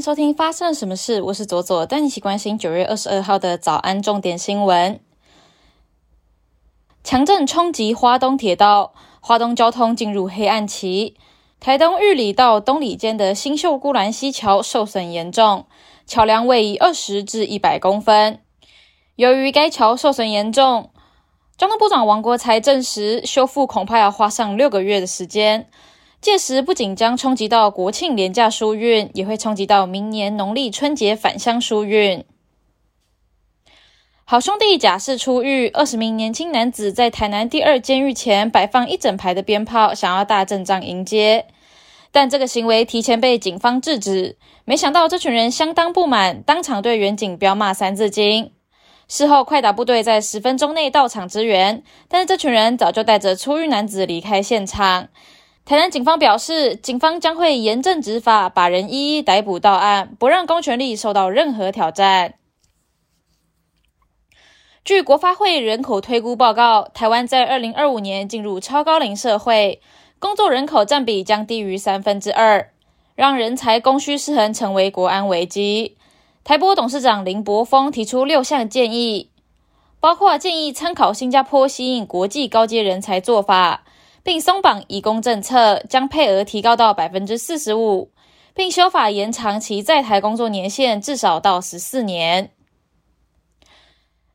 收听发生了什么事，我是左左，带你一起关心九月二十二号的早安重点新闻。强震冲击花东铁道，花东交通进入黑暗期。台东玉里到东里间的新秀姑兰溪桥受损严重，桥梁位移二十至一百公分。由于该桥受损严重，交通部长王国才证实，修复恐怕要花上六个月的时间。届时不仅将冲击到国庆廉价疏运，也会冲击到明年农历春节返乡疏运。好兄弟假释出狱，二十名年轻男子在台南第二监狱前摆放一整排的鞭炮，想要大阵仗迎接，但这个行为提前被警方制止。没想到这群人相当不满，当场对远警飙骂三字经。事后快打部队在十分钟内到场支援，但是这群人早就带着出狱男子离开现场。台南警方表示，警方将会严正执法，把人一一逮捕到案，不让公权力受到任何挑战。据国发会人口推估报告，台湾在二零二五年进入超高龄社会，工作人口占比将低于三分之二，让人才供需失衡成为国安危机。台玻董事长林柏峰提出六项建议，包括建议参考新加坡吸引国际高阶人才做法。并松绑移工政策，将配额提高到百分之四十五，并修法延长其在台工作年限至少到十四年。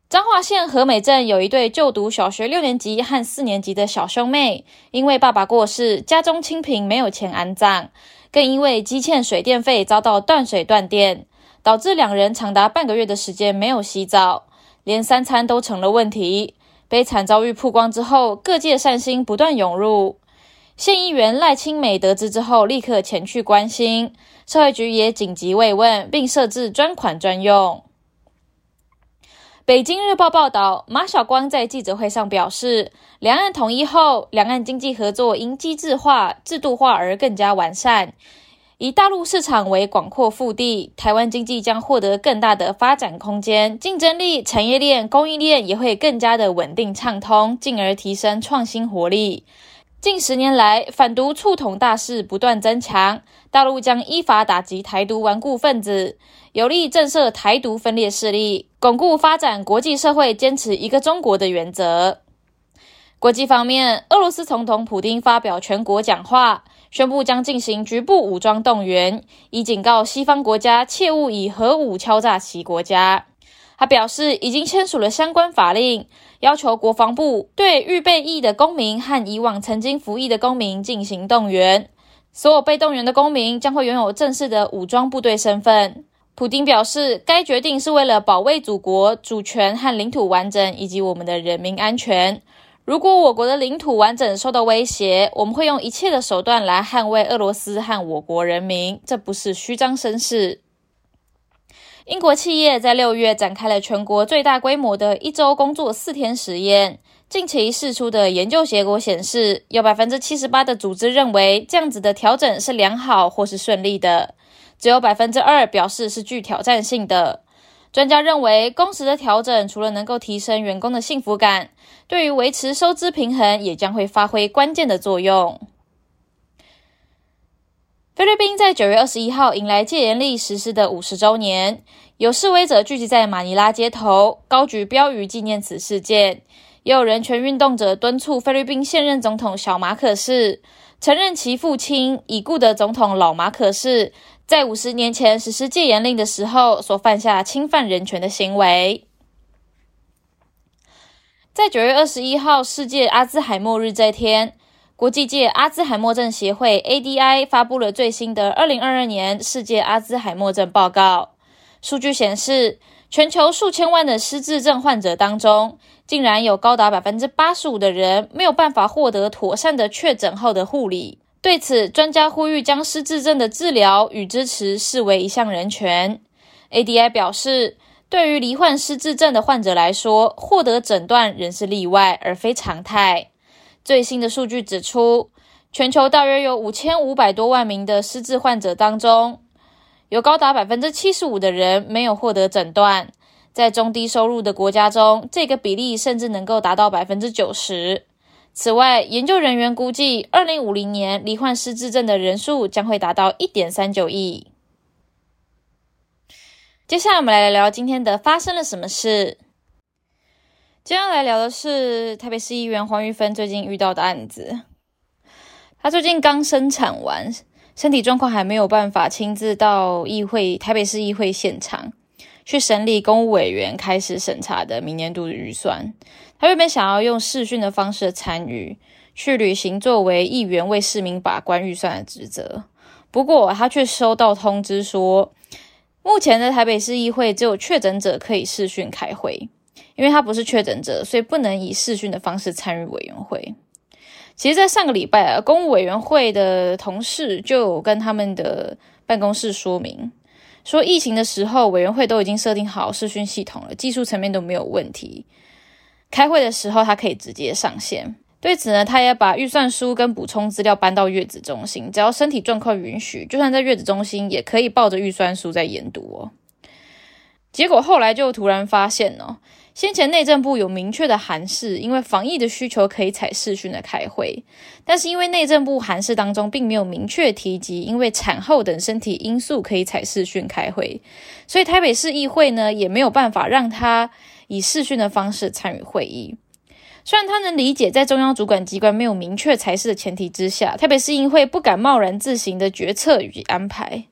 彰化县和美镇有一对就读小学六年级和四年级的小兄妹，因为爸爸过世，家中清贫，没有钱安葬，更因为积欠水电费遭到断水断电，导致两人长达半个月的时间没有洗澡，连三餐都成了问题。悲惨遭遇曝光之后，各界善心不断涌入。县议员赖清美得知之后，立刻前去关心，社会局也紧急慰问，并设置专款专用。北京日报报道，马晓光在记者会上表示，两岸统一后，两岸经济合作因机制化、制度化而更加完善。以大陆市场为广阔腹地，台湾经济将获得更大的发展空间，竞争力、产业链、供应链也会更加的稳定畅通，进而提升创新活力。近十年来，反独促统大势不断增强，大陆将依法打击台独顽固分子，有力震慑台独分裂势力，巩固发展国际社会坚持一个中国的原则。国际方面，俄罗斯总统普京发表全国讲话。宣布将进行局部武装动员，以警告西方国家切勿以核武敲诈其国家。他表示，已经签署了相关法令，要求国防部对预备役的公民和以往曾经服役的公民进行动员。所有被动员的公民将会拥有正式的武装部队身份。普京表示，该决定是为了保卫祖国主权和领土完整，以及我们的人民安全。如果我国的领土完整受到威胁，我们会用一切的手段来捍卫俄罗斯和我国人民，这不是虚张声势。英国企业在六月展开了全国最大规模的一周工作四天实验，近期释出的研究结果显示，有百分之七十八的组织认为这样子的调整是良好或是顺利的，只有百分之二表示是具挑战性的。专家认为，工时的调整除了能够提升员工的幸福感，对于维持收支平衡也将会发挥关键的作用。菲律宾在九月二十一号迎来戒严令实施的五十周年，有示威者聚集在马尼拉街头，高举标语纪念此事件。也有人权运动者敦促菲律宾现任总统小马可士承认其父亲已故的总统老马可士。在五十年前实施戒严令的时候，所犯下侵犯人权的行为。在九月二十一号世界阿兹海默日这天，国际界阿兹海默症协会 （ADI） 发布了最新的二零二二年世界阿兹海默症报告。数据显示，全球数千万的失智症患者当中，竟然有高达百分之八十五的人没有办法获得妥善的确诊后的护理。对此，专家呼吁将失智症的治疗与支持视为一项人权。ADI 表示，对于罹患失智症的患者来说，获得诊断仍是例外而非常态。最新的数据指出，全球大约有五千五百多万名的失智患者当中，有高达百分之七十五的人没有获得诊断。在中低收入的国家中，这个比例甚至能够达到百分之九十。此外，研究人员估计，二零五零年罹患失智症的人数将会达到一点三九亿。接下来我们来聊聊今天的发生了什么事。接下来聊的是台北市议员黄玉芬最近遇到的案子。她最近刚生产完，身体状况还没有办法亲自到议会台北市议会现场去审理公务委员开始审查的明年度的预算。他原本想要用视讯的方式参与，去履行作为议员为市民把关预算的职责。不过，他却收到通知说，目前的台北市议会只有确诊者可以视讯开会，因为他不是确诊者，所以不能以视讯的方式参与委员会。其实，在上个礼拜啊，公务委员会的同事就跟他们的办公室说明，说疫情的时候，委员会都已经设定好视讯系统了，技术层面都没有问题。开会的时候，他可以直接上线。对此呢，他也把预算书跟补充资料搬到月子中心，只要身体状况允许，就算在月子中心也可以抱着预算书在研读哦。结果后来就突然发现哦。先前内政部有明确的函示，因为防疫的需求可以采视讯的开会，但是因为内政部函示当中并没有明确提及，因为产后等身体因素可以采视讯开会，所以台北市议会呢也没有办法让他以视讯的方式参与会议。虽然他能理解，在中央主管机关没有明确裁示的前提之下，台北市议会不敢贸然自行的决策与安排。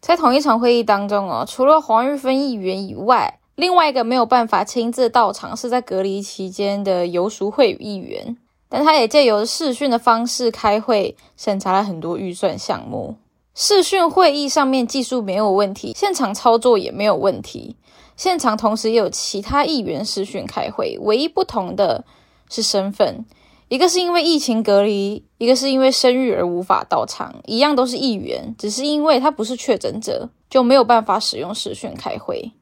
在同一场会议当中哦，除了黄玉芬议员以外。另外一个没有办法亲自到场，是在隔离期间的游淑慧议员，但他也借由视讯的方式开会，审查了很多预算项目。视讯会议上面技术没有问题，现场操作也没有问题。现场同时也有其他议员视讯开会，唯一不同的是身份，一个是因为疫情隔离，一个是因为生育而无法到场，一样都是议员，只是因为他不是确诊者，就没有办法使用视讯开会。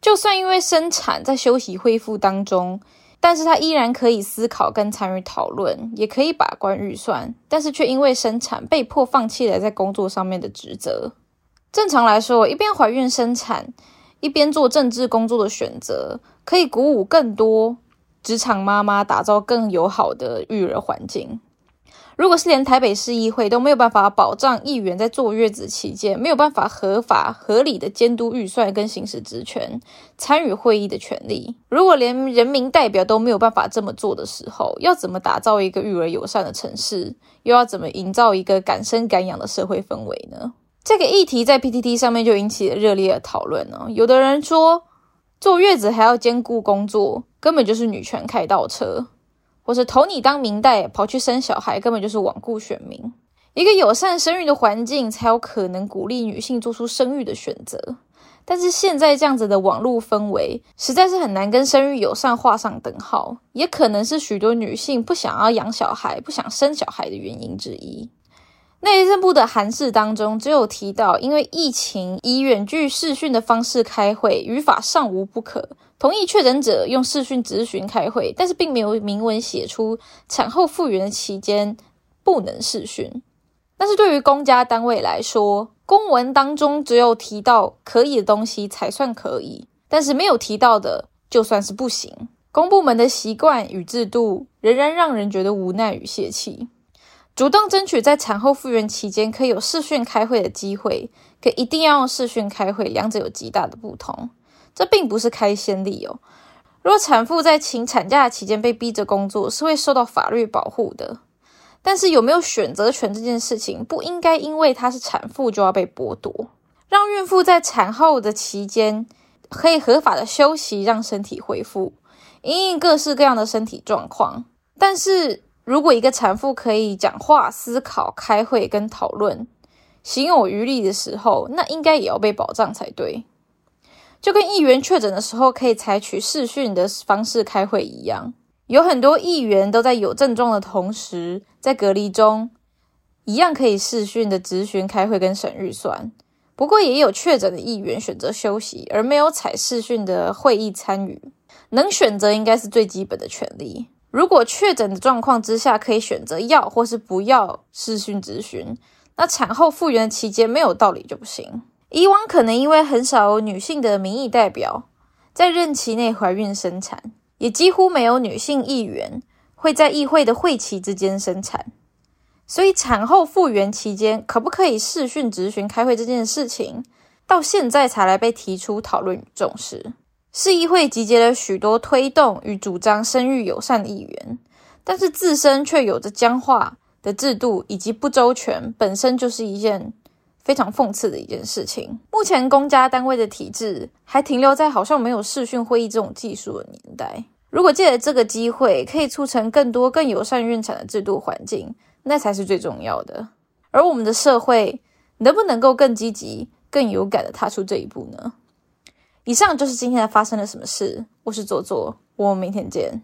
就算因为生产在休息恢复当中，但是他依然可以思考跟参与讨论，也可以把关预算，但是却因为生产被迫放弃了在工作上面的职责。正常来说，一边怀孕生产，一边做政治工作的选择，可以鼓舞更多职场妈妈打造更友好的育儿环境。如果是连台北市议会都没有办法保障议员在坐月子期间没有办法合法合理的监督预算跟行使职权、参与会议的权利，如果连人民代表都没有办法这么做的时候，要怎么打造一个育儿友善的城市？又要怎么营造一个敢生敢养的社会氛围呢？这个议题在 PTT 上面就引起了热烈的讨论哦。有的人说，坐月子还要兼顾工作，根本就是女权开倒车。或是投你当明代，跑去生小孩，根本就是罔顾选民。一个友善生育的环境，才有可能鼓励女性做出生育的选择。但是现在这样子的网络氛围，实在是很难跟生育友善画上等号，也可能是许多女性不想要养小孩、不想生小孩的原因之一。内政部的函释当中，只有提到因为疫情以远距视讯的方式开会，语法尚无不可。同意确诊者用视讯咨询开会，但是并没有明文写出产后复原的期间不能视讯。但是对于公家单位来说，公文当中只有提到可以的东西才算可以，但是没有提到的就算是不行。公部门的习惯与制度仍然让人觉得无奈与泄气。主动争取在产后复原期间可以有视讯开会的机会，可一定要用视讯开会，两者有极大的不同。这并不是开先例哦。如果产妇在请产假期间被逼着工作，是会受到法律保护的。但是有没有选择权这件事情，不应该因为她是产妇就要被剥夺。让孕妇在产后的期间可以合法的休息，让身体恢复，因应各式各样的身体状况。但是如果一个产妇可以讲话、思考、开会跟讨论，行有余力的时候，那应该也要被保障才对。就跟议员确诊的时候可以采取视讯的方式开会一样，有很多议员都在有症状的同时，在隔离中，一样可以视讯的咨询开会跟审预算。不过也有确诊的议员选择休息，而没有采视讯的会议参与。能选择应该是最基本的权利。如果确诊的状况之下可以选择要或是不要视讯咨询，那产后复原的期间没有道理就不行。以往可能因为很少有女性的民意代表在任期内怀孕生产，也几乎没有女性议员会在议会的会期之间生产，所以产后复原期间可不可以视讯咨询开会这件事情，到现在才来被提出讨论与重视。市议会集结了许多推动与主张生育友善的议员，但是自身却有着僵化的制度以及不周全，本身就是一件非常讽刺的一件事情。目前公家单位的体制还停留在好像没有视讯会议这种技术的年代。如果借着这个机会，可以促成更多更友善孕产的制度环境，那才是最重要的。而我们的社会能不能够更积极、更勇敢的踏出这一步呢？以上就是今天的发生了什么事。我是左左，我们明天见。